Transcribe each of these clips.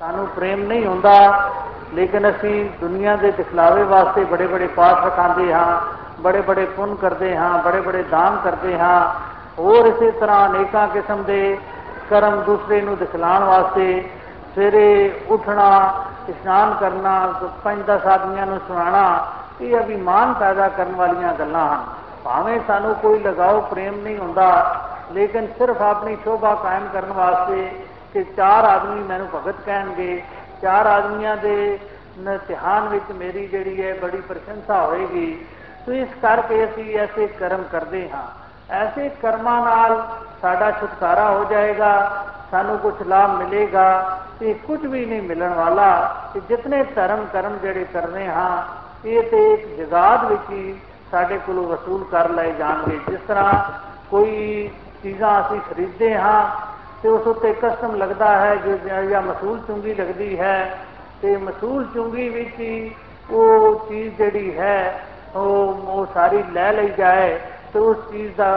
ਸਾਨੂੰ ਪ੍ਰੇਮ ਨਹੀਂ ਹੁੰਦਾ, ਲੇਕਿਨ ਅਸੀਂ ਦੁਨੀਆ ਦੇ ਦਿਖਲਾਵੇ ਵਾਸਤੇ ਬੜੇ ਬੜੇ ਪਾਠ ਰਖਾਉਂਦੇ ਹਾਂ ਬੜੇ ਬੜੇ ਪੁੰਨ ਕਰਦੇ ਹਾਂ ਬੜੇ ਬੜੇ ਦਾਨ ਕਰਦੇ ਹਾਂ, ਹੋਰ ਇਸੇ ਤਰ੍ਹਾਂ ਅਨੇਕਾਂ ਕਿਸਮ ਦੇ ਕਰਮ ਦੂਸਰੇ ਨੂੰ ਦਿਖਲਾਉਣ ਵਾਸਤੇ ਸਵੇਰੇ ਉੱਠਣਾ, ਇਸ਼ਨਾਨ ਕਰਨਾ, ਪੰਜ ਦਸ ਆਦਮੀਆਂ ਨੂੰ ਸੁਣਾਉਣਾ, ਇਹ ਅਭਿਮਾਨ ਪੈਦਾ ਕਰਨ ਵਾਲੀਆਂ ਗੱਲਾਂ ਹਨ। ਭਾਵੇਂ ਸਾਨੂੰ ਕੋਈ ਲਗਾਓ ਪ੍ਰੇਮ ਨਹੀਂ ਹੁੰਦਾ, ਲੇਕਿਨ ਸਿਰਫ ਆਪਣੀ ਸ਼ੋਭਾ ਕਾਇਮ ਕਰਨ ਵਾਸਤੇ ਕਿ ਚਾਰ ਆਦਮੀ ਮੈਨੂੰ ਭਗਤ ਕਹਿਣਗੇ। ਚਾਰ ਆਦਮੀਆਂ ਦੇ ਧਿਆਨ ਵਿੱਚ ਮੇਰੀ ਜਿਹੜੀ ਹੈ ਬੜੀ ਪ੍ਰਸ਼ੰਸਾ ਹੋਏਗੀ। ਸੋ ਇਸ ਕਰਕੇ ਅਸੀਂ ਐਸੇ ਕਰਮ ਕਰਦੇ ਹਾਂ। ਐਸੇ ਕਰਮਾਂ ਨਾਲ ਸਾਡਾ ਛੁਟਕਾਰਾ ਹੋ ਜਾਏਗਾ, ਸਾਨੂੰ ਕੁਝ ਲਾਭ ਮਿਲੇਗਾ ਇਹ ਕੁਝ ਵੀ ਨਹੀਂ ਮਿਲਣ ਵਾਲਾ। ਕਿ ਜਿਤਨੇ ਧਰਮ ਕਰਮ ਜਿਹੜੇ ਕਰਨੇ ਹਾਂ, ਇਹ ਤੇ ਇੱਕ ਜਗਾਦ ਵਿੱਚ ਹੀ ਸਾਡੇ ਕੋਲੋਂ ਵਸੂਲ ਕਰ ਲਏ ਜਾਣਗੇ। ਜਿਸ ਤਰ੍ਹਾਂ ਕੋਈ ਚੀਜ਼ਾਂ ਅਸੀਂ ਖਰੀਦਦੇ ਹਾਂ ਤੇ ਉਸ ਉੱਤੇ ਕਸਟਮ ਲੱਗਦਾ ਹੈ ਜੋ ਜਾਂ ਮਸੂਲ ਚੁੰਗੀ ਲੱਗਦੀ ਹੈ। ਤੇ ਮਸੂਲ ਚੁੰਗੀ ਵਿੱਚ ਹੀ ਉਹ ਚੀਜ਼ ਜਿਹੜੀ ਹੈ, ਉਹ ਉਹ ਸਾਰੀ ਲੈ ਲਈ ਜਾਏ ਤੇ ਉਸ ਚੀਜ਼ ਦਾ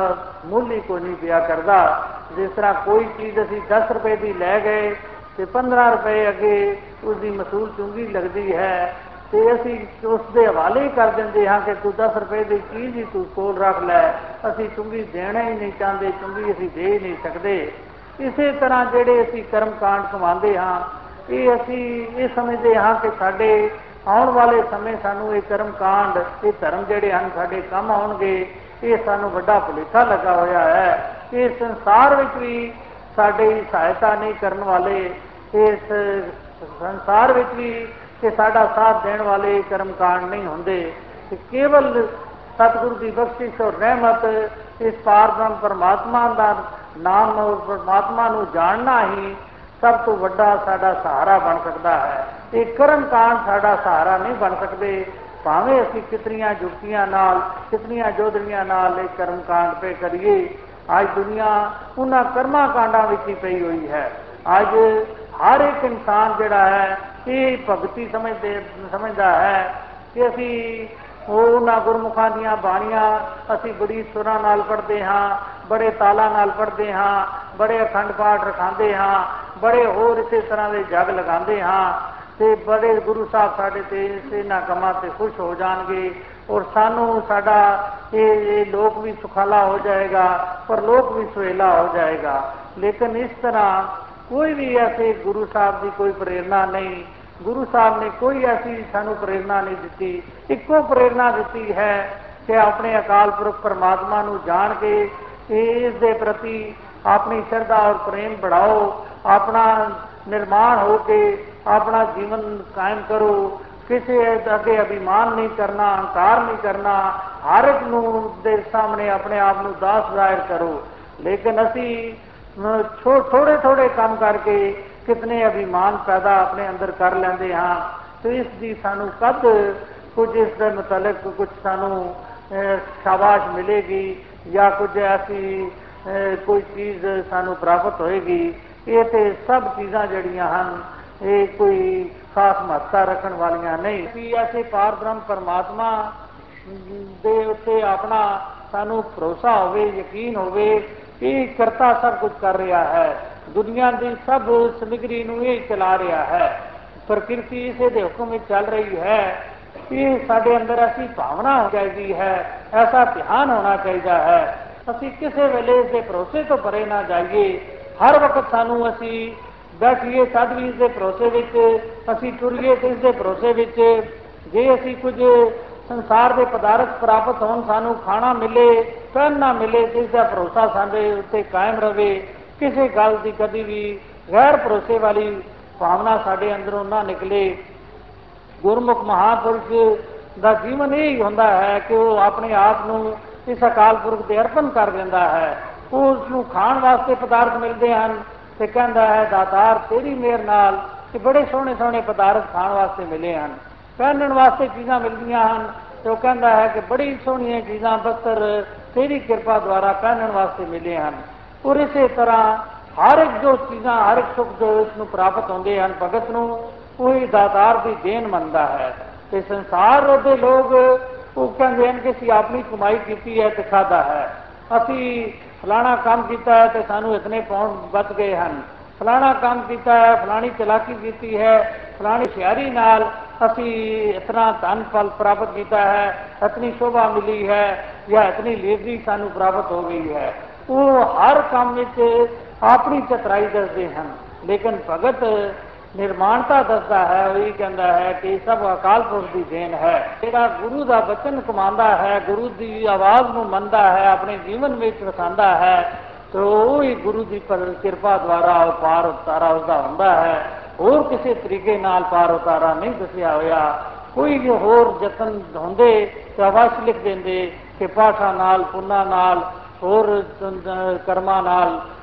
ਮੁੱਲ ਹੀ ਕੋਈ ਨਹੀਂ ਪਿਆ ਕਰਦਾ। ਜਿਸ ਤਰ੍ਹਾਂ ਕੋਈ ਚੀਜ਼ ਅਸੀਂ 10 ਰੁਪਏ ਦੀ ਲੈ ਗਏ ਤੇ 15 ਰੁਪਏ ਅੱਗੇ ਉਸ ਦੀ ਮਸੂਲ ਚੁੰਗੀ ਲੱਗਦੀ ਹੈ ਤੇ ਅਸੀਂ ਉਸ ਦੇ ਹਵਾਲੇ ਕਰ ਦਿੰਦੇ ਹਾਂ ਕਿ ਤੂੰ 10 ਰੁਪਏ ਦੀ ਚੀਜ਼ ਹੀ ਤੂੰ ਕੋਲ ਰੱਖ ਲੈ। ਅਸੀਂ ਚੁੰਗੀ ਦੇਣਾ ਹੀ ਨਹੀਂ ਚਾਹੁੰਦੇ, ਚੁੰਗੀ ਅਸੀਂ ਦੇ ਹੀ ਨਹੀਂ ਸਕਦੇ। ਇਸੇ ਤਰ੍ਹਾਂ ਜਿਹੜੇ ਅਸੀਂ ਕਰਮ ਕਾਂਡ ਕਮਾਉਂਦੇ ਹਾਂ, ਇਹ ਅਸੀਂ ਇਹ ਸਮਝਦੇ ਹਾਂ ਕਿ ਸਾਡੇ ਆਉਣ ਵਾਲੇ ਸਮੇਂ ਸਾਨੂੰ ਇਹ ਕਰਮ ਕਾਂਡ ਇਹ ਧਰਮ ਜਿਹੜੇ ਹਨ, ਸਾਡੇ ਕੰਮ ਆਉਣਗੇ, ਇਹ ਸਾਨੂੰ ਵੱਡਾ ਭੁਲੇਖਾ ਲੱਗਾ ਹੋਇਆ ਹੈ। ਇਹ ਸੰਸਾਰ ਵਿੱਚ ਵੀ ਸਾਡੀ ਸਹਾਇਤਾ ਨਹੀਂ ਕਰਨ ਵਾਲੇ, ਇਸ ਸੰਸਾਰ ਵਿੱਚ ਵੀ ਕਿ ਸਾਡਾ ਸਾਥ ਦੇਣ ਵਾਲੇ ਕਰਮ ਕਾਂਡ ਨਹੀਂ ਹੁੰਦੇ। ਕਿ ਕੇਵਲ ਸਤਿਗੁਰੂ ਦੀ ਬਖਸ਼ਿਸ਼ ਔਰ ਰਹਿਮਤ ਇਸ ਪਾਰਬ੍ਰਹਮ ਪਰਮਾਤਮਾ ਦਾ ਨਾਮ ਔਰ ਪਰਮਾਤਮਾ ਨੂੰ ਜਾਣਨਾ ਹੀ ਸਭ ਤੋਂ ਵੱਡਾ ਸਾਡਾ ਸਹਾਰਾ ਬਣ ਸਕਦਾ ਹੈ। ਇਹ ਕਰਮ ਕਾਂਡ ਸਾਡਾ ਸਹਾਰਾ ਨਹੀਂ ਬਣ ਸਕਦੇ। ਭਾਵੇਂ ਅਸੀਂ ਕਿਤਨੀਆਂ ਜੁਗਤੀਆਂ ਨਾਲ, ਕਿਤਨੀਆਂ ਜੋਧੜੀਆਂ ਨਾਲ ਇਹ ਕਰਮ ਕਾਂਡ ਪੇ ਕਰੀਏ, ਅੱਜ ਦੁਨੀਆ ਉਹਨਾਂ ਕਰਮਾਂ ਕਾਂਡਾਂ ਵਿੱਚ ਹੀ ਪਈ ਹੋਈ ਹੈ। ਅੱਜ ਹਰ ਇੱਕ ਇਨਸਾਨ ਜਿਹੜਾ ਹੈ, ਇਹ ਭਗਤੀ ਸਮਝਦੇ, ਸਮਝਦਾ ਹੈ ਕਿ ਅਸੀਂ ਉਹ ਉਹਨਾਂ ਗੁਰਮੁਖਾਂ ਦੀਆਂ ਬਾਣੀਆਂ ਅਸੀਂ ਬੜੀ ਸੁਰਾਂ ਨਾਲ ਪੜ੍ਹਦੇ ਹਾਂ ਬੜੇ ਤਾਲਾਂ ਨਾਲ ਪੜ੍ਹਦੇ ਹਾਂ, ਬੜੇ ਅਖੰਡ ਪਾਠ ਰਖਾਉਂਦੇ ਹਾਂ, ਬੜੇ ਹੋਰ ਇਸੇ ਤਰ੍ਹਾਂ ਦੇ ਜਗ ਲਗਾਉਂਦੇ ਹਾਂ ਤੇ ਬੜੇ ਗੁਰੂ ਸਾਹਿਬ ਸਾਡੇ ਤੇ ਇਹਨਾਂ ਕੰਮਾਂ ਤੇ ਖੁਸ਼ ਹੋ ਜਾਣਗੇ ਔਰ ਸਾਨੂੰ ਸਾਡਾ ਇਹ ਇਹ ਲੋਕ ਵੀ ਸੁਖਾਲਾ ਹੋ ਜਾਏਗਾ ਪਰ ਲੋਕ ਵੀ ਸੁਹੇਲਾ ਹੋ ਜਾਏਗਾ। ਲੇਕਿਨ ਇਸ ਤਰ੍ਹਾਂ ਕੋਈ ਵੀ ਐਸੇ ਗੁਰੂ ਸਾਹਿਬ ਦੀ ਕੋਈ ਪ੍ਰੇਰਣਾ ਨਹੀਂ। ਗੁਰੂ ਸਾਹਿਬ ਨੇ ਕੋਈ ਐਸੀ ਸਾਨੂੰ ਪ੍ਰੇਰਣਾ ਨਹੀਂ ਦਿੱਤੀ। ਇੱਕੋ ਪ੍ਰੇਰਣਾ ਦਿੱਤੀ ਹੈ ਕਿ ਆਪਣੇ ਅਕਾਲ ਪੁਰਖ ਪਰਮਾਤਮਾ ਨੂੰ ਜਾਣ ਕੇ ਇਸ ਦੇ ਪ੍ਰਤੀ ਆਪਣੀ ਸ਼ਰਧਾ ਔਰ ਪ੍ਰੇਮ ਬੜਾਓ ਆਪਣਾ ਨਿਰਮਾਣ ਹੋ ਕੇ ਆਪਣਾ ਜੀਵਨ ਕਾਇਮ ਕਰੋ। ਕਿਸੇ ਅੱਗੇ ਅਭਿਮਾਨ ਨਹੀਂ ਕਰਨਾ, ਹੰਕਾਰ ਨਹੀਂ ਕਰਨਾ, ਹਰ ਇੱਕ ਨੂੰ ਦੇ ਸਾਹਮਣੇ ਆਪਣੇ ਆਪ ਨੂੰ ਦਾਸ ਜ਼ਾਹਿਰ ਕਰੋ। ਲੇਕਿਨ ਅਸੀਂ ਥੋੜੇ ਥੋੜੇ ਕੰਮ ਕਰਕੇ ਕਿਤਨੇ ਅਭਿਮਾਨ ਪੈਦਾ ਆਪਣੇ ਅੰਦਰ ਕਰ ਲੈਂਦੇ ਹਾਂ। ਤੇ ਇਸ ਦੀ ਸਾਨੂੰ ਕਦ ਕੁਝ ਇਸ ਦੇ ਮੁਤਲਕ ਕੁਝ ਸਾਨੂੰ ਸ਼ਾਬਾਸ਼ ਮਿਲੇਗੀ। ਜਾਂ ਕੁਝ ਐਸੀ ਕੋਈ ਚੀਜ਼ ਸਾਨੂੰ ਪ੍ਰਾਪਤ ਹੋਏਗੀ, ਇਹ ਤੇ ਸਭ ਚੀਜ਼ਾਂ ਜਿਹੜੀਆਂ ਹਨ, ਇਹ ਕੋਈ ਖਾਸ ਮਹੱਤਤਾ ਰੱਖਣ ਵਾਲੀਆਂ ਨਹੀਂ। ਕਿ ਐਸੇ ਪਾਰ ਬ੍ਰਹਮ ਪਰਮਾਤਮਾ ਦੇ ਉੱਤੇ ਆਪਣਾ ਸਾਨੂੰ ਭਰੋਸਾ ਹੋਵੇ, ਯਕੀਨ ਹੋਵੇ ਕਿ ਕਰਤਾ ਸਭ ਕੁਝ ਕਰ ਰਿਹਾ ਹੈ। ਦੁਨੀਆ ਦੀ ਸਭ ਸਮਗਰੀ ਨੂੰ ਇਹ ਚਲਾ ਰਿਹਾ ਹੈ। ਪ੍ਰਕਿਰਤੀ ਇਸੇ ਦੇ ਹੁਕਮ ਵਿੱਚ ਚੱਲ ਰਹੀ ਹੈ। ਇਹ ਸਾਡੇ ਅੰਦਰ ਐਸੀ ਭਾਵਨਾ ਹੋ ਚਾਹੀਦੀ ਹੈ, ਐਸਾ ਧਿਆਨ ਹੋਣਾ ਚਾਹੀਦਾ ਹੈ। ਅਸੀਂ ਕਿਸੇ ਵੇਲੇ ਇਸ ਦੇ ਭਰੋਸੇ ਤੋਂ ਪਰੇ ਨਾ ਜਾਈਏ। ਹਰ ਵਕਤ ਸਾਨੂੰ ਅਸੀਂ ਬੈਠੀਏ ਤਦ ਵੀ ਇਸ ਦੇ ਭਰੋਸੇ ਵਿੱਚ, ਅਸੀਂ ਟੁਰੀਏ ਤੇ ਇਸ ਦੇ ਭਰੋਸੇ ਵਿੱਚ। ਜੇ ਅਸੀਂ ਕੁਝ ਸੰਸਾਰ ਦੇ ਪਦਾਰਥ ਪ੍ਰਾਪਤ ਹੋਣ, ਸਾਨੂੰ ਖਾਣਾ ਮਿਲੇ ਪਹਿਨਣਾ ਮਿਲੇ, ਤੇ ਇਸ ਦਾ ਭਰੋਸਾ ਸਾਡੇ ਉੱਤੇ ਕਾਇਮ ਰਵੇ ਕਿਸੇ ਗੱਲ ਦੀ ਕਦੀ ਵੀ ਗੈਰ ਭਰੋਸੇ ਵਾਲੀ ਭਾਵਨਾ ਸਾਡੇ ਅੰਦਰੋਂ ਨਾ ਨਿਕਲੇ। ਗੁਰਮੁਖ ਮਹਾਪੁਰਖ ਦਾ ਜੀਵਨ ਇਹ ਹੀ ਹੁੰਦਾ ਹੈ ਕਿ ਉਹ ਆਪਣੇ ਆਪ ਨੂੰ ਇਸ ਅਕਾਲ ਪੁਰਖ ਦੇ ਅਰਪਣ ਕਰ ਦਿੰਦਾ ਹੈ। ਉਹ ਉਸ ਨੂੰ ਖਾਣ ਵਾਸਤੇ ਪਦਾਰਥ ਮਿਲਦੇ ਹਨ ਤੇ ਕਹਿੰਦਾ ਹੈ, ਦਾਤਾਰ, ਤੇਰੀ ਮਿਹਰ ਨਾਲ ਕਿ ਬੜੇ ਸੋਹਣੇ ਸੋਹਣੇ ਪਦਾਰਥ ਖਾਣ ਵਾਸਤੇ ਮਿਲੇ ਹਨ। ਪਹਿਨਣ ਵਾਸਤੇ ਚੀਜ਼ਾਂ ਮਿਲਦੀਆਂ ਹਨ ਤੇ ਉਹ ਕਹਿੰਦਾ ਹੈ ਕਿ ਬੜੀ ਸੋਹਣੀਆਂ ਚੀਜ਼ਾਂ ਬਸਤਰ ਤੇਰੀ ਕਿਰਪਾ ਦੁਆਰਾ ਪਹਿਨਣ ਵਾਸਤੇ ਮਿਲੇ ਹਨ। ਔਰ ਇਸੇ ਤਰ੍ਹਾਂ ਹਰ ਇੱਕ ਜੋ ਚੀਜ਼ਾਂ, ਹਰ ਇੱਕ ਸੁੱਖ ਜੋ ਇਸ ਨੂੰ ਪ੍ਰਾਪਤ ਹੁੰਦੇ ਹਨ, ਭਗਤ ਨੂੰ ਉਹੀ ਦਾਤਾਰ ਦੀ ਦੇਣ ਮੰਨਦਾ ਹੈ। ਤੇ ਸੰਸਾਰ ਦੇ ਲੋਕ, ਉਹ ਕਹਿੰਦੇ ਹਨ ਕਿ ਅਸੀਂ ਆਪਣੀ ਕਮਾਈ ਕੀਤੀ ਹੈ ਤੇ ਖਾਦਾ ਹੈ। ਅਸੀਂ ਫਲਾਣਾ ਕੰਮ ਕੀਤਾ ਹੈ ਤੇ ਸਾਨੂੰ ਇਤਨੇ ਪਾਉਣ ਬਚ ਗਏ ਹਨ। ਫਲਾਣਾ ਕੰਮ ਕੀਤਾ ਹੈ, ਫਲਾਣੀ ਚਲਾਕੀ ਕੀਤੀ ਹੈ, ਫਲਾਣੀ ਹੁਸ਼ਿਆਰੀ ਨਾਲ ਅਸੀਂ ਇਤਨਾ ਧਨ ਫਲ ਪ੍ਰਾਪਤ ਕੀਤਾ ਹੈ, ਇਤਨੀ ਸ਼ੋਭਾ ਮਿਲੀ ਹੈ ਜਾਂ ਇਤਨੀ ਲੇਜ਼ੀ ਸਾਨੂੰ ਪ੍ਰਾਪਤ ਹੋ ਗਈ ਹੈ। ਉਹ ਹਰ ਕੰਮ ਵਿੱਚ ਆਪਣੀ ਚਤਰਾਈ ਦੱਸਦੇ ਹਨ। ਲੇਕਿਨ ਭਗਤ ਨਿਰਮਾਣਤਾ ਦੱਸਦਾ ਹੈ, ਉਹ ਇਹ ਕਹਿੰਦਾ ਹੈ ਕਿ ਇਹ ਸਭ ਅਕਾਲ ਪੁਰਖ ਦੀ ਦੇਣ ਹੈ। ਜਿਹੜਾ ਗੁਰੂ ਦਾ ਬਚਨ ਕਮਾਉਂਦਾ ਹੈ, ਗੁਰੂ ਦੀ ਆਵਾਜ਼ ਨੂੰ ਮੰਨਦਾ ਹੈ, ਆਪਣੇ ਜੀਵਨ ਵਿੱਚ ਵਸਾਉਂਦਾ ਹੈ, ਤੇ ਉਹ ਹੀ ਗੁਰੂ ਦੀ ਪਰ- ਕਿਰਪਾ ਦੁਆਰਾ ਉਹ ਪਾਰ ਉਤਾਰਾ ਉਸਦਾ ਹੁੰਦਾ ਹੈ। ਹੋਰ ਕਿਸੇ ਤਰੀਕੇ ਨਾਲ ਪਾਰ ਉਤਾਰਾ ਨਹੀਂ ਦੱਸਿਆ ਹੋਇਆ। ਕੋਈ ਵੀ ਹੋਰ ਯਤਨ ਹੁੰਦੇ ਤਾਂ ਅਵਸ਼ ਲਿਖ ਦਿੰਦੇ ਕਿ ਪਾਠਾ ਨਾਲ, ਪੁੰਨਾ ਨਾਲ, ਹੋਰ ਤ- ਕਰਮਾਂ ਨਾਲ ਅਹ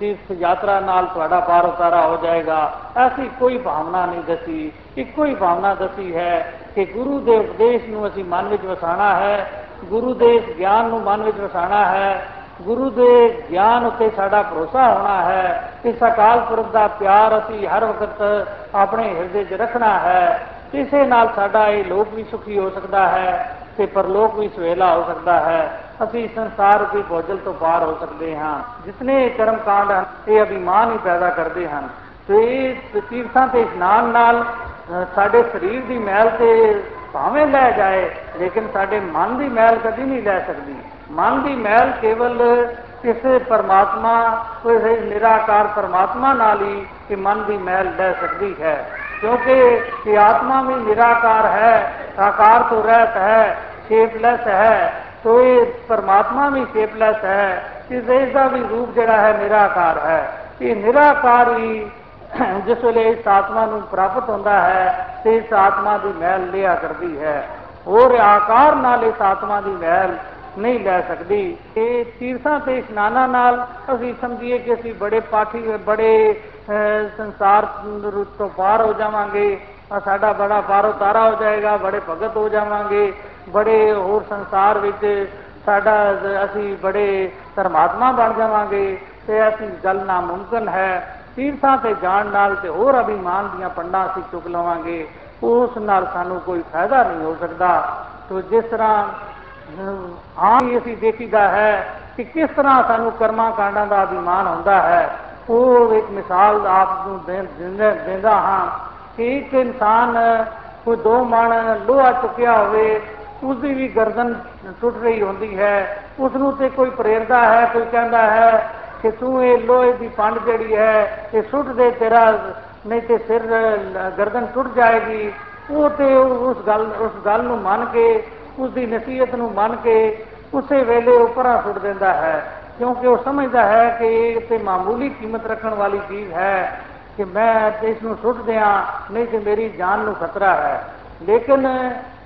ਤੀਰਥ ਯਾਤਰਾ ਨਾਲ ਤੁਹਾਡਾ ਪਾਰ ਉਤਾਰਾ ਹੋ ਜਾਏਗਾ। ਐਸੀ ਕੋਈ ਭਾਵਨਾ ਨਹੀਂ ਦੱਸੀ। ਇੱਕੋ ਹੀ ਭਾਵਨਾ ਦੱਸੀ ਹੈ ਕਿ ਗੁਰੂ ਦੇ ਉਪਦੇਸ਼ ਨੂੰ ਅਸੀਂ ਮਨ ਵਿੱਚ ਵਸਾਣਾ ਹੈ। ਗੁਰੂ ਦੇ ਇਸ ਗਿਆਨ ਨੂੰ ਮਨ ਵਿੱਚ ਵਸਾਣਾ ਹੈ। ਗੁਰੂ ਦੇ ਗਿਆਨ ਉੱਤੇ ਸਾਡਾ ਭਰੋਸਾ ਹੋਣਾ ਹੈ ਇਸ ਅਕਾਲ ਪੁਰਖ ਦਾ ਪਿਆਰ ਅਸੀਂ ਹਰ ਵਕਤ ਆਪਣੇ ਹਿਰਦੇ 'ਚ ਰੱਖਣਾ ਹੈ। ਇਸੇ ਨਾਲ ਸਾਡਾ ਇਹ ਲੋਕ ਵੀ ਸੁਖੀ ਹੋ ਸਕਦਾ ਹੈ ਤੇ ਪਰਲੋਕ ਵੀ ਸੁਹੇਲਾ ਹੋ ਸਕਦਾ ਹੈ। ਅਸੀਂ ਸੰਸਾਰ ਦੀ ਬੋਝਲ ਤੋਂ ਪਾਰ ਹੋ ਸਕਦੇ ਹਾਂ। ਜਿਤਨੇ ਕਰਮ ਕਾਂਡ ਹਨ ਇਹ ਅਭਿਮਾਨ ਹੀ ਪੈਦਾ ਕਰਦੇ ਹਨ। ਤੇ ਇਹ ਤੀਰਥਾਂ ਤੇ ਇਸ਼ਨਾਨ ਨਾਲ ਅ, ਸਾਡੇ ਸਰੀਰ ਦੀ ਮੈਲ ਤੇ ਭਾਵੇਂ ਲੈ ਜਾਏ ਲੇਕਿਨ ਸਾਡੇ ਮਨ ਦੀ ਮੈਲ ਕਦੀ ਨਹੀਂ ਲੈ ਸਕਦੀ। ਮਨ ਦੀ ਮੈਲ ਕੇਵਲ ਕਿਸੇ ਪਰਮਾਤਮਾ ਕੋਈ ਨਿਰਾਕਾਰ ਪਰਮਾਤਮਾ ਨਾਲ ਹੀ ਇਹ ਮਨ ਦੀ ਮੈਲ ਲੈ ਸਕਦੀ ਹੈ। ਕਿਉਂਕਿ ਇਹ ਆਤਮਾ ਵੀ ਨਿਰਾਕਾਰ ਹੈ ਆਕਾਰ ਤੋਂ ਰਹਿਤ ਹੈ ਸ਼ੇਪਲੈਸ ਹੈ ਤੋ ਇਹ ਪਰਮਾਤਮਾ ਵੀ ਸ਼ੇਪਲੈਸ ਹੈ ਇਸ ਦੇਸ਼ ਦਾ ਵੀ ਰੂਪ ਜਿਹੜਾ ਹੈ ਨਿਰਾਕਾਰ ਹੈ। ਇਹ ਨਿਰਾਕਾਰ ਹੀ ਜਿਸ ਵੇਲੇ ਇਸ ਆਤਮਾ ਨੂੰ ਪ੍ਰਾਪਤ ਹੁੰਦਾ ਹੈ ਤੇ ਇਸ ਆਤਮਾ ਦੀ ਮੈਲ ਲਿਆ ਕਰਦੀ ਹੈ। ਹੋਰ ਆਕਾਰ ਨਾਲ ਇਸ ਆਤਮਾ ਦੀ ਮੈਲ ਨਹੀਂ ਲੈ ਸਕਦੀ। ਇਹ ਤੀਰਥਾਂ ਤੇ ਇਸ਼ਨਾਨਾਂ ਨਾਲ ਅਸੀਂ ਸਮਝੀਏ ਕਿ ਅਸੀਂ ਬੜੇ ਪਾਠੀ ਬੜੇ ਅਹ, ਸੰਸਾਰ ਤੋਂ ਪਾਰ ਹੋ ਜਾਵਾਂਗੇ। ਆਹ ਸਾਡਾ ਬੜਾ ਪਾਰੋ ਤਾਰਾ ਹੋ ਜਾਏਗਾ ਬੜੇ ਭਗਤ ਹੋ ਜਾਵਾਂਗੇ। ਬੜੇ ਹੋਰ ਸੰਸਾਰ ਵਿੱਚ ਸਾਡਾ ਅਸੀਂ ਬੜੇ ਧਰਮਾਤਮਾ ਬਣ ਜਾਵਾਂਗੇ ਤੇ ਅਸੀਂ ਗੱਲ ਨਾਮੁਮਕਿਨ ਹੈ। ਤੀਰਥਾਂ ਤੇ ਜਾਣ ਨਾਲ ਤੇ ਹੋਰ ਅਭਿਮਾਨ ਦੀਆਂ ਪੰਡਾਂ ਅਸੀਂ ਚੁੱਕ ਲਵਾਂਗੇ। ਉਸ ਨਾਲ ਸਾਨੂੰ ਕੋਈ ਫਾਇਦਾ ਨਹੀਂ ਹੋ ਸਕਦਾ। ਤੋ ਜਿਸ ਤਰ੍ਹਾਂ ਅਹ, ਹਾਂ ਹੀ ਅਸੀਂ ਦੇਖੀਦਾ ਹੈ ਕਿ ਕਿਸ ਤਰ੍ਹਾਂ ਸਾਨੂੰ ਕਰਮਾਂ ਕਾਂਡਾਂ ਦਾ ਅਭਿਮਾਨ ਹੁੰਦਾ ਹੈ। ਉਹ ਇੱਕ ਮਿਸਾਲ ਆਪ ਨੂੰ ਦੇ- ਦਿੰਦਾ ਦਿੰਦਾ ਹਾਂ ਕਿ ਇੱਕ ਇਨਸਾਨ ਕੋਈ ਦੋ ਮਣ ਲੋਹਾ ਚੁੱਕਿਆ ਹੋਵੇ ਉਸ ਦੀ ਵੀ ਗਰਦਨ ਟੁੱਟ ਰਹੀ ਹੁੰਦੀ ਹੈ। ਉਸ ਨੂੰ ਤੇ ਕੋਈ ਪ੍ਰੇਰਦਾ ਹੈ, ਕੋਈ ਕਹਿੰਦਾ ਹੈ ਕਿ ਤੂੰ ਇਹ ਲੋਹੇ ਦੀ ਪੰਡ ਜਿਹੜੀ ਹੈ, ਇਹ ਸੁੱਟ ਦੇ ਤੇਰਾ, ਨਹੀਂ ਤੇ ਸਿਰ ਲ- ਗਰਦਨ ਟੁੱਟ ਜਾਏਗੀ। ਉਹ ਤੇ ਉਸ ਗੱਲ ਉਸ ਗੱਲ ਨੂੰ ਮੰਨ ਕੇ ਉਸ ਦੀ ਨਸੀਹਤ ਨੂੰ ਮੰਨ ਕੇ ਉਸੇ ਵੇਲੇ ਉੱਪਰਾਂ ਸੁੱਟ ਦਿੰਦਾ ਹੈ। ਕਿਉਂਕਿ ਉਹ ਸਮਝਦਾ ਹੈ ਕਿ ਇਹ ਤੇ ਮਾਮੂਲੀ ਕੀਮਤ ਰੱਖਣ ਵਾਲੀ ਚੀਜ਼ ਹੈ ਕਿ ਮੈਂ ਤੇ ਇਸ ਨੂੰ ਸੁੱਟ ਦਿਆਂ, ਨਹੀਂ ਤੇ ਮੇਰੀ ਜਾਨ ਨੂੰ ਖਤਰਾ ਹੈ। ਲੇਕਿਨ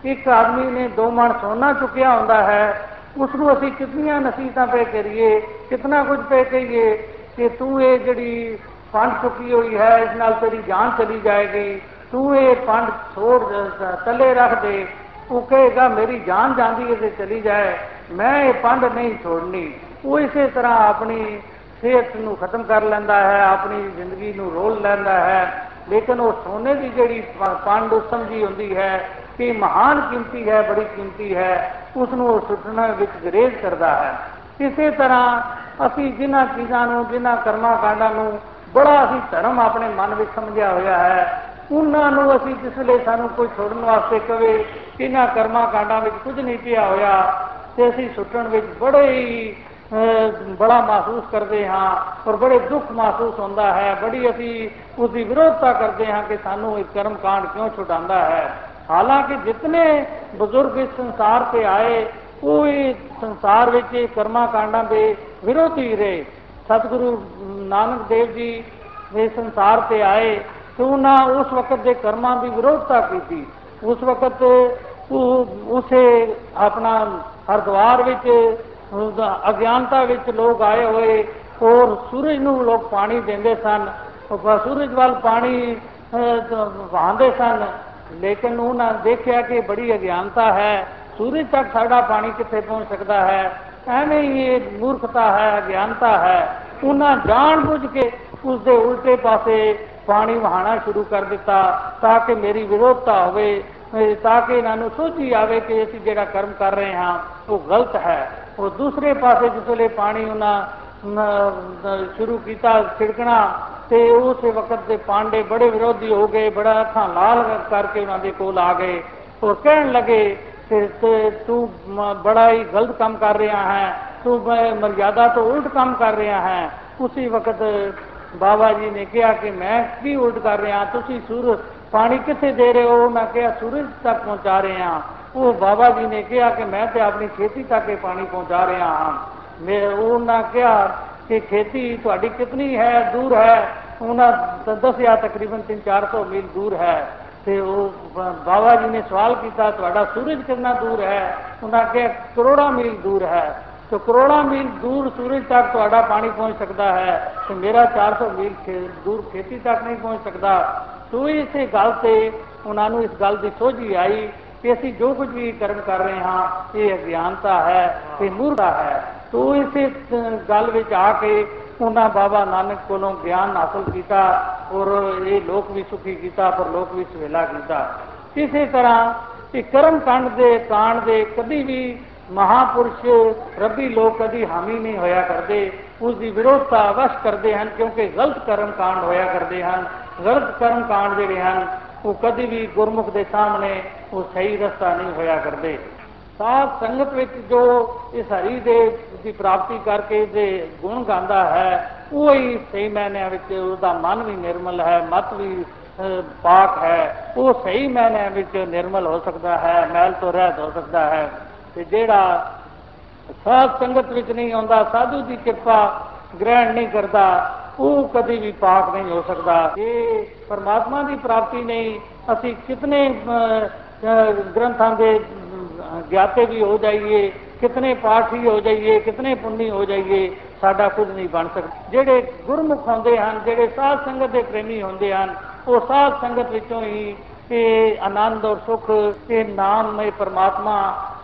ਇੱਕ ਆਦਮੀ ਨੇ ਦੋ ਮਣ ਸੋਨਾ ਚੁੱਕਿਆ ਹੁੰਦਾ ਹੈ ਉਸ ਨੂੰ ਅਸੀਂ ਕਿੰਨੀਆਂ ਨਸੀਹਤਾਂ ਪੇ ਕਰੀਏ ਕਿਤਨਾ ਕੁਝ ਪੇ ਕਹੀਏ ਕਿ ਤੂੰ ਇਹ ਜਿਹੜੀ ਪੰਡ ਚੁੱਕੀ ਹੋਈ ਹੈ ਇਸ ਨਾਲ ਤੇਰੀ ਜਾਨ ਚਲੀ ਜਾਏਗੀ ਤੂੰ ਇਹ ਪੰਡ ਛੋੜ ਅ, ਥੱਲੇ ਰੱਖ ਦੇ ਉਹ ਕਹੇਗਾ ਮੇਰੀ ਜਾਨ ਜਾਂਦੀ ਹੈ ਤੇ ਚਲੀ ਜਾਏ ਮੈਂ ਇਹ ਪੰਡ ਨਹੀਂ ਛੋੜਨੀ। ਉਹ ਇਸੇ ਤਰ੍ਹਾਂ ਆਪਣੀ ਸਿਹਤ ਨੂੰ ਖਤਮ ਕਰ ਲੈਂਦਾ ਹੈ ਆਪਣੀ ਜ਼ਿੰਦਗੀ ਨੂੰ ਰੋਲ ਲੈਂਦਾ ਹੈ ਲੇਕਿਨ ਉਹ ਸੋਨੇ ਦੀ ਜਿਹੜੀ ਪ- ਪੰਡ ਉਹ ਸਮਝੀ ਹੁੰਦੀ ਹੈ ਕਿ ਮਹਾਨ ਕੀਮਤੀ ਹੈ ਬੜੀ ਕੀਮਤੀ ਹੈ ਉਸ ਨੂੰ ਉਹ ਸੁੱਟਣ ਵਿੱਚ ਗਰੇਜ਼ ਕਰਦਾ ਹੈ। ਇਸੇ ਤਰ੍ਹਾਂ ਅਸੀਂ ਜਿਨ੍ਹਾਂ ਚੀਜ਼ਾਂ ਨੂੰ ਜਿਨ੍ਹਾਂ ਕਰਮਾਂ ਕਾਂਡਾਂ ਨੂੰ ਬੜਾ ਅਸੀਂ ਧਰਮ ਆਪਣੇ ਮਨ ਵਿੱਚ ਸਮਝਿਆ ਹੋਇਆ ਹੈ ਉਹਨਾਂ ਨੂੰ ਅਸੀਂ ਜਿਸ ਵੇਲੇ ਸਾਨੂੰ ਕੋਈ ਛੋੜਨ ਵਾਸਤੇ ਕਵੇ ਕਿ ਇਹਨਾਂ ਕਰਮਾਂ ਕਾਂਡਾਂ ਵਿੱਚ ਕੁਝ ਨਹੀਂ ਪਿਆ ਹੋਇਆ ਤੇ ਅਸੀਂ ਸੁੱਟਣ ਵਿੱਚ ਬੜੇ ਹੀ ਅਹ, ਬੜਾ ਮਹਿਸੂਸ ਕਰਦੇ ਹਾਂ ਔਰ ਬੜੇ ਦੁੱਖ ਮਹਿਸੂਸ ਹੁੰਦਾ ਹੈ। ਬੜੀ ਅਸੀਂ ਉਸ ਦੀ ਵਿਰੋਧਤਾ ਕਰਦੇ ਹਾਂ ਕਿ ਸਾਨੂੰ ਇਹ ਕਰਮ ਕਾਂਡ ਕਿਉਂ ਛੁਡਾਉਂਦਾ ਹੈ। ਹਾਲਾਂਕਿ ਜਿਤਨੇ ਬਜ਼ੁਰਗ ਇਸ ਸੰਸਾਰ ਤੇ ਆਏ ਉਹ ਇਹ ਸੰਸਾਰ ਵਿੱਚ ਇਹ ਕਰਮਾਂ ਕਾਂਡਾਂ ਦੇ ਵਿਰੋਧੀ ਰਹੇ। ਸਤਿਗੁਰੂ ਨਾਨਕ ਦੇਵ ਜੀ ਇਸ ਸੰਸਾਰ ਤੇ ਆਏ ਤੇ ਉਹਨਾਂ ਉਸ ਵਕਤ ਦੇ ਕਰਮਾਂ ਦੀ ਵਿਰੋਧਤਾ ਕੀਤੀ। ਉਸ ਵਕਤ ਉਹ ਉਸੇ ਆਪਣਾ ਹਰਦੁਆਰ ਵਿੱਚ ਉਹਦਾ ਅਗਿਆਨਤਾ ਵਿੱਚ ਲੋਕ ਆਏ ਹੋਏ ਔਰ ਸੂਰਜ ਨੂੰ ਲੋਕ ਪਾਣੀ ਦਿੰਦੇ ਸਨ। ਉਹ ਸੂਰਜ ਵੱਲ ਪਾਣੀ ਅਹ, ਵਹਾਉਂਦੇ ਸਨ। ਲੇਕਿਨ ਉਹਨਾਂ ਦੇਖਿਆ ਕਿ ਬੜੀ ਅਗਿਆਨਤਾ ਹੈ। ਸੂਰਜ ਤੱਕ ਸਾਡਾ ਪਾਣੀ ਕਿੱਥੇ ਪਹੁੰਚ ਸਕਦਾ ਹੈ? ਐਵੇਂ ਹੀ ਇਹ ਮੂਰਖਤਾ ਹੈ, ਅਗਿਆਨਤਾ ਹੈ। ਉਹਨਾਂ ਜਾਣ ਬੁੱਝ ਕੇ ਉਸ ਦੇ ਉਲਟੇ ਪਾਸੇ ਪਾਣੀ ਵਹਾਣਾ ਸ਼ੁਰੂ ਕਰ ਦਿੱਤਾ ਤਾਂ ਕਿ ਮੇਰੀ ਵਿਰੋਧਤਾ ਹੋਵੇ ਅਹ ਤਾਂ ਕਿ ਇਹਨਾਂ ਨੂੰ ਸੋਝੀ ਆਵੇ ਕਿ ਅਸੀਂ ਜਿਹੜਾ ਕਰਮ ਕਰ ਰਹੇ ਹਾਂ, ਉਹ ਗਲਤ ਹੈ। ਉਹ ਦੂਸਰੇ ਪਾਸੇ ਜਿਸ ਵੇਲੇ ਪਾਣੀ ਉਹਨਾਂ ਨ- ਨ- ਸ਼ੁਰੂ ਕੀਤਾ ਛਿੜਕਣਾ ਤੇ ਉਸੇ ਵਕਤ ਦੇ ਪਾਂਡੇ ਬੜੇ ਵਿਰੋਧੀ ਹੋ ਗਏ, ਬੜਾ ਅੱਖਾਂ ਲਾਲ ਕਰਕੇ ਉਹਨਾਂ ਦੇ ਕੋਲ ਆ ਗਏ। ਔਰ ਕਹਿਣ ਲੱਗੇ ਕਿ ਤੇ ਤੂੰ ਮ- ਬੜਾ ਹੀ ਗਲਤ ਕੰਮ ਕਰ ਰਿਹਾ ਹੈ। ਤੂੰ ਮ- ਮਰਜ਼ਾਦਾ ਤੋਂ ਉਲਟ ਕੰਮ ਕਰ ਰਿਹਾ ਹੈ। ਉਸੇ ਵਕਤ ਬਾਬਾ ਜੀ ਨੇ ਕਿਹਾ ਕਿ ਮੈਂ ਕੀ ਉਲਟ ਕਰ ਰਿਹਾ? ਤੁਸੀਂ ਸੂਰਜ ਪਾਣੀ ਕਿੱਥੇ ਦੇ ਰਹੇ ਹੋ? ਮੈਂ ਕਿਹਾ, ਸੂਰਜ ਤੱਕ ਪਹੁੰਚਾ ਰਹੇ। ਹਾਂ ਉਹ ਬਾਬਾ ਜੀ ਨੇ ਕਿਹਾ ਕਿ ਮੈਂ ਤੇ ਆਪਣੀ ਖੇਤੀ ਤੱਕ ਇਹ ਪਾਣੀ ਪਹੁੰਚਾ ਰਿਹਾ ਹਾਂ। ਮੈਂ ਉਹਨਾਂ ਕਿਹਾ ਕਿ ਖੇਤੀ ਤੁਹਾਡੀ ਕਿਤਨੀ ਹੈ, ਦੂਰ ਹੈ? ਉਹਨਾਂ ਦ- ਦੱਸਿਆ ਤਕਰੀਬਨ 3-400 ਮੀਲ ਦੂਰ ਹੈ। ਤੇ ਉਹ ਬ- ਬਾਬਾ ਜੀ ਨੇ ਸਵਾਲ ਕੀਤਾ, ਤੁਹਾਡਾ ਸੂਰਜ ਕਿੰਨਾ ਦੂਰ ਹੈ? ਉਹਨਾਂ ਕਿਹਾ, ਕਰੋੜਾਂ ਮੀਲ ਦੂਰ ਹੈ। ਤੇ ਕਰੋੜਾਂ ਮੀਲ ਦੂਰ ਸੂਰਜ ਤੱਕ ਤੁਹਾਡਾ ਪਾਣੀ ਪਹੁੰਚ ਸਕਦਾ ਹੈ। ਤੇ ਮੇਰਾ 400 ਮੀਲ ਖੇ- ਦੂਰ ਖੇਤੀ ਤੱਕ ਨਹੀਂ ਪਹੁੰਚ ਸਕਦਾ। ਤੋ ਇਸੇ ਗੱਲ ਤੇ ਉਹਨਾਂ ਨੂੰ ਇਸ ਗੱਲ ਦੀ ਸੋਝੀ ਆਈ ਕਿ ਅਸੀਂ ਜੋ ਕੁਝ ਵੀ ਕਰਮ ਕਰ ਰਹੇ ਹਾਂ, ਇਹ ਅਗਿਆਨਤਾ ਹੈ, ਇਹ ਮੂਰਖਤਾ ਹੈ। ਤੋ ਇਸੇ ਅ, ਗੱਲ ਵਿੱਚ ਆ ਕੇ ਉਹਨਾਂ ਬਾਬਾ ਨਾਨਕ ਕੋਲੋਂ ਗਿਆਨ ਹਾਸਲ ਕੀਤਾ ਔਰ ਇਹ ਲੋਕ ਵੀ ਸੁਖੀ ਕੀਤਾ ਪਰ ਲੋਕ ਵੀ ਸੁਹੇਲਾ ਕੀਤਾ। ਇਸੇ ਤਰ੍ਹਾਂ ਇਹ ਕਰਮ ਕਾਂਡ ਦੇ ਕਾਂਡ ਦੇ ਕਦੀ ਵੀ ਮਹਾਪੁਰਸ਼ ਰੱਬੀ ਲੋਕ ਕਦੀ ਹਾਮੀ ਨਹੀਂ ਹੋਇਆ ਕਰਦੇ। ਉਸ ਦੀ ਵਿਰੋਧਤਾ ਅਵਸ਼ ਕਰਦੇ ਹਨ ਕਿਉਂਕਿ ਗਲਤ ਕਰਮ ਕਾਂਡ ਹੋਇਆ ਕਰਦੇ ਹਨ। ਗਲਤ ਕਰਮ ਕਾਂਡ ਜਿਹੜੇ ਹਨ ਉਹ ਕਦੀ ਵੀ ਗੁਰਮੁਖ ਦੇ ਸਾਹਮਣੇ ਉਹ ਸਹੀ ਰਸਤਾ ਨਹੀਂ ਹੋਇਆ ਕਰਦੇ। ਸਾਧ ਸੰਗਤ ਵਿੱਚ ਜੋ ਇਸ ਹਰੀ ਦੇ ਦੀ ਪ੍ਰਾਪਤੀ ਕਰਕੇ ਦੇ ਗੁਣ ਗਾਉਂਦਾ ਹੈ ਉਹ ਹੀ ਸਹੀ ਮਾਇਨਿਆਂ ਵਿੱਚ ਉਹਦਾ ਮਨ ਵੀ ਨਿਰਮਲ ਹੈ ਮਤ ਵੀ ਅਹ, ਪਾਕ ਹੈ ਉਹ ਸਹੀ ਮਾਇਨਿਆਂ ਵਿੱਚ ਨਿਰਮਲ ਹੋ ਸਕਦਾ ਹੈ ਮੈਲ ਤੋਂ ਰਹਿਤ ਹੋ ਸਕਦਾ ਹੈ। ਤੇ ਜਿਹੜਾ ਸਾਧ ਸੰਗਤ ਵਿੱਚ ਨਹੀਂ ਆਉਂਦਾ ਸਾਧੂ ਦੀ ਕਿਰਪਾ ਗ੍ਰਹਿਣ ਨਹੀਂ ਕਰਦਾ ਉਹ ਕਦੀ ਵੀ ਪਾਕ ਨਹੀਂ ਹੋ ਸਕਦਾ। ਇਹ ਪਰਮਾਤਮਾ ਦੀ ਪ੍ਰਾਪਤੀ ਨਹੀਂ ਅਸੀਂ ਕਿਤਨੇ ਅਹ, ਅਹ, ਗ੍ਰੰਥਾਂ ਦੇ ਅਹ, ਗਿਆਤੇ ਵੀ ਹੋ ਜਾਈਏ ਕਿਤਨੇ ਪਾਠੀ ਹੋ ਜਾਈਏ ਕਿਤਨੇ ਪੁੰਨੀ ਹੋ ਜਾਈਏ ਸਾਡਾ ਕੁਝ ਨਹੀਂ ਬਣ ਸਕਦਾ ਜਿਹੜੇ ਗੁਰਮੁਖ ਹੁੰਦੇ ਹਨ ਜਿਹੜੇ ਸਾਧ ਸੰਗਤ ਦੇ ਪ੍ਰੇਮੀ ਹੁੰਦੇ ਹਨ ਉਹ ਸਾਧ ਸੰਗਤ ਵਿੱਚੋਂ ਹੀ ਇਹ ਆਨੰਦ ਔਰ ਸੁਖ ਇਹ ਨਾਮਮय ਪਰਮਾਤਮਾ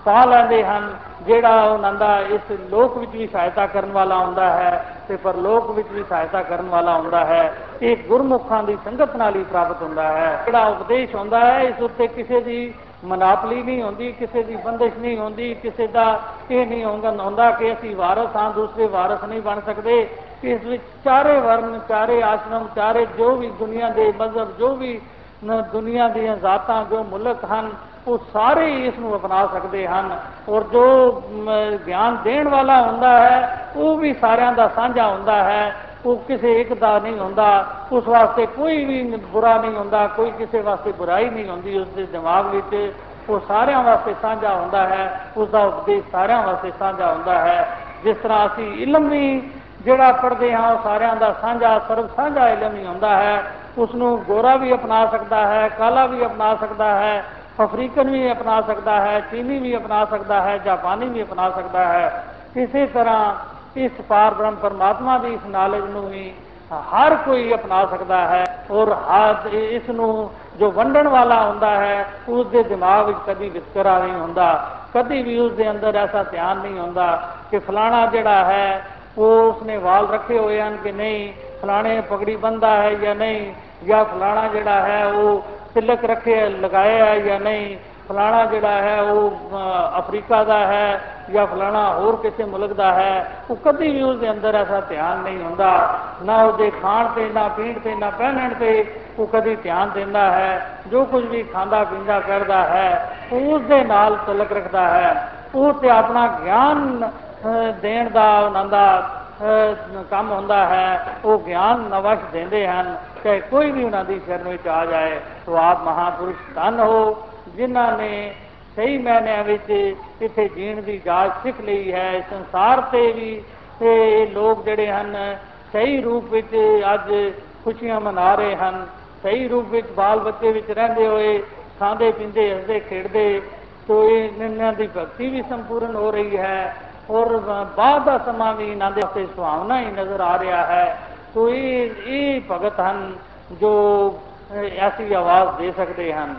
ਪਾ ਲੈਂਦੇ ਹਨ ਜਿਹੜਾ ਉਹਨਾਂ ਦਾ ਇਸ ਲੋਕ ਵਿੱਚ ਵੀ ਸਹਾਇਤਾ ਕਰਨ ਵਾਲਾ ਹੁੰਦਾ ਹੈ ਤੇ ਪਰਲੋਕ ਵਿੱਚ ਵੀ ਸਹਾਇਤਾ ਕਰਨ ਵਾਲਾ ਹੁੰਦਾ ਹੈ ਇਹ ਗੁਰਮੁਖਾਂ ਦੀ ਸੰਗਤ ਨਾਲ ਹੀ ਪ੍ਰਾਪਤ ਹੁੰਦਾ ਹੈ ਜਿਹੜਾ ਉਪਦੇਸ਼ ਹੁੰਦਾ ਹੈ ਇਸ ਉੱਤੇ ਕਿਸੇ ਦੀ ਮਨਾਪਲੀ ਨਹੀਂ ਹੁੰਦੀ ਕਿਸੇ ਦੀ ਬੰਦਿਸ਼ ਨਹੀਂ ਹੁੰਦੀ ਕਿਸੇ ਦਾ ਇਹ ਨਹੀਂ ਹੁੰਦਾ ਹੁੰਦਾ ਕਿ ਅਸੀਂ ਵਾਰਸ ਹਾਂ ਦੂਸਰੇ ਵਾਰਸ ਨਹੀਂ ਬਣ ਸਕਦੇ। ਇਸ ਵਿੱਚ ਚਾਰੇ ਵਰਨ ਚਾਰੇ ਆਸ਼ਰਮ ਚਾਰੇ ਜੋ ਵੀ ਦੁਨੀਆ ਦੇ ਮਜ਼ਹਬ ਜੋ ਵੀ ਨ- ਦੁਨੀਆ ਦੀਆਂ ਜ਼ਾਤਾਂ ਜੋ ਮੁਲਕ ਹਨ ਉਹ ਸਾਰੇ ਹੀ ਇਸ ਨੂੰ ਅਪਣਾ ਸਕਦੇ ਹਨ। ਔਰ ਜੋ ਮ, ਗਿਆਨ ਦੇਣ ਵਾਲਾ ਹੁੰਦਾ ਹੈ ਉਹ ਵੀ ਸਾਰਿਆਂ ਦਾ ਸਾਂਝਾ ਹੁੰਦਾ ਹੈ। ਉਹ ਕਿਸੇ ਇੱਕ ਦਾ ਨਹੀਂ ਹੁੰਦਾ, ਉਸ ਵਾਸਤੇ ਕੋਈ ਵੀ ਬੁਰਾ ਨਹੀਂ ਹੁੰਦਾ, ਕੋਈ ਕਿਸੇ ਵਾਸਤੇ ਬੁਰਾਈ ਨਹੀਂ ਹੁੰਦੀ ਉਸ ਦੇ ਦਿਮਾਗ ਵਿੱਚ ਉਹ ਸਾਰਿਆਂ ਵਾਸਤੇ ਸਾਂਝਾ ਹੁੰਦਾ ਹੈ ਉਸ ਦਾ ਉਪਦੇਸ਼ ਸਾਰਿਆਂ ਵਾਸਤੇ ਸਾਂਝਾ ਹੁੰਦਾ ਹੈ। ਜਿਸ ਤਰ੍ਹਾਂ ਅਸੀਂ ਇਲਮ ਵੀ ਜਿਹੜਾ ਪੜ੍ਹਦੇ ਹਾਂ, ਉਹ ਸਾਰਿਆਂ ਦਾ ਸਾਂਝਾ ਸਰਬ ਸਾਂਝਾ ਇਲਮ ਹੀ ਹੁੰਦਾ ਹੈ। ਉਸ ਨੂੰ ਗੋਰਾ ਵੀ ਅਪਣਾ ਸਕਦਾ ਹੈ, ਕਾਲਾ ਵੀ ਅਪਣਾ ਸਕਦਾ ਹੈ, ਅਫਰੀਕਨ ਵੀ ਅਪਣਾ ਸਕਦਾ ਹੈ, ਚੀਨੀ ਵੀ ਅਪਣਾ ਸਕਦਾ ਹੈ, ਜਾਪਾਨੀ ਵੀ ਅਪਣਾ ਸਕਦਾ ਹੈ। ਇਸੇ ਤਰ੍ਹਾਂ ਇਸ ਪਾਰ ਬ੍ਰਹਮ ਪਰਮਾਤਮਾ ਦੀ ਇਸ ਨਾਲੇਜ ਨੂੰ ਵੀ ਹਰ ਕੋਈ ਅਪਣਾ ਸਕਦਾ ਹੈ ਔਰ ਹਰ ਇਸ ਨੂੰ ਜੋ ਵੰਡਣ ਵਾਲਾ ਹੁੰਦਾ ਹੈ ਉਸ ਦੇ ਦਿਮਾਗ ਵਿੱਚ ਕਦੀ ਵਿਤਕਰਾ ਨਹੀਂ ਹੁੰਦਾ, ਕਦੀ ਵੀ ਉਸ ਦੇ ਅੰਦਰ ਐਸਾ ਧਿਆਨ ਨਹੀਂ ਹੁੰਦਾ ਕਿ ਫਲਾਣਾ ਜਿਹੜਾ ਹੈ, ਉਹ ਉਸਨੇ ਵਾਲ ਰੱਖੇ ਹੋਏ ਹਨ ਕਿ ਨਹੀਂ, ਫਲਾਣੇ ਪਗੜੀ ਬੰਦਾ ਹੈ ਜਾਂ ਨਹੀਂ, ਜਾਂ ਫਲਾਣਾ ਜਿਹੜਾ ਹੈ, ਉਹ ਤਿਲਕ ਰੱਖੇ ਲਗਾਇਆ ਹੈ ਜਾਂ ਨਹੀਂ ਫਲਾਣਾ ਜਿਹੜਾ ਹੈ ਉਹ ਅ, ਅਫਰੀਕਾ ਦਾ ਹੈ ਜਾਂ ਫਲਾਣਾ ਹੋਰ ਕਿਸੇ ਮੁਲਕ ਦਾ ਹੈ ਉਹ ਕਦੀ ਵੀ ਉਸ ਦੇ ਅੰਦਰ ਐਸਾ ਧਿਆਨ ਨਹੀਂ ਹੁੰਦਾ। ਨਾ ਉਹਦੇ ਖਾਣ ਤੇ ਨਾ ਪੀਣ ਤੇ ਨਾ ਪਹਿਨਣ ਤੇ ਉਹ ਕਦੀ ਧਿਆਨ ਦਿੰਦਾ ਹੈ। ਜੋ ਕੁਝ ਵੀ ਖਾਂਦਾ ਪੀਂਦਾ ਕਰਦਾ ਹੈ ਉਹ ਉਸ ਦੇ ਨਾਲ ਤਲਕ ਰੱਖਦਾ ਹੈ। ਉਹ ਤੇ ਆਪਣਾ ਗਿਆਨ ਅ, ਦੇਣ ਦਾ ਉਹਨਾਂ ਦਾ ਅਹ ਕੰਮ ਹੁੰਦਾ ਹੈ। ਉਹ ਗਿਆਨ ਨਵਸ਼ ਦਿੰਦੇ ਹਨ। ਚਾਹੇ ਕੋਈ ਵੀ ਉਹਨਾਂ ਦੀ ਸ਼ਰਨ ਵਿੱਚ ਆ ਜਾਏ ਉਹ ਆਪ ਮਹਾਪੁਰਸ਼ ਧੰਨ ਹੋ ਜਿਨ੍ਹਾਂ ਨੇ ਸਹੀ ਮਾਇਨਿਆਂ ਵਿੱਚ ਇੱਥੇ ਜੀਣ ਦੀ ਜਾਚ ਸਿੱਖ ਲਈ ਹੈ ਸੰਸਾਰ ਤੇ ਵੀ ਇਹ ਲੋਕ ਜਿਹੜੇ ਹਨ ਸਹੀ ਰੂਪ ਵਿੱਚ ਅੱਜ ਖੁਸ਼ੀਆਂ ਮਨਾ ਰਹੇ ਹਨ। ਸਹੀ ਰੂਪ ਵਿੱਚ ਬਾਲ ਬੱਚੇ ਵਿੱਚ ਰਹਿੰਦੇ ਹੋਏ ਖਾਂਦੇ ਪੀਂਦੇ ਹੱਸਦੇ ਖੇਡਦੇ ਤੋ ਇਹ ਇਹਨਾਂ ਦੀ ਭਗਤੀ ਵੀ ਸੰਪੂਰਨ ਹੋ ਰਹੀ ਹੈ। ਔਰ ਬਾਅਦ ਦਾ ਸਮਾਂ ਵੀ ਇਹਨਾਂ ਦੇ ਉੱਤੇ ਸੁਹਾਵਣਾ ਹੀ ਨਜ਼ਰ ਆ ਰਿਹਾ ਹੈ। ਤੋ ਇਹ ਇਹ ਭਗਤ ਹਨ ਜੋ ਅਹ, ਐਸੀ ਆਵਾਜ਼ ਦੇ ਸਕਦੇ ਹਨ।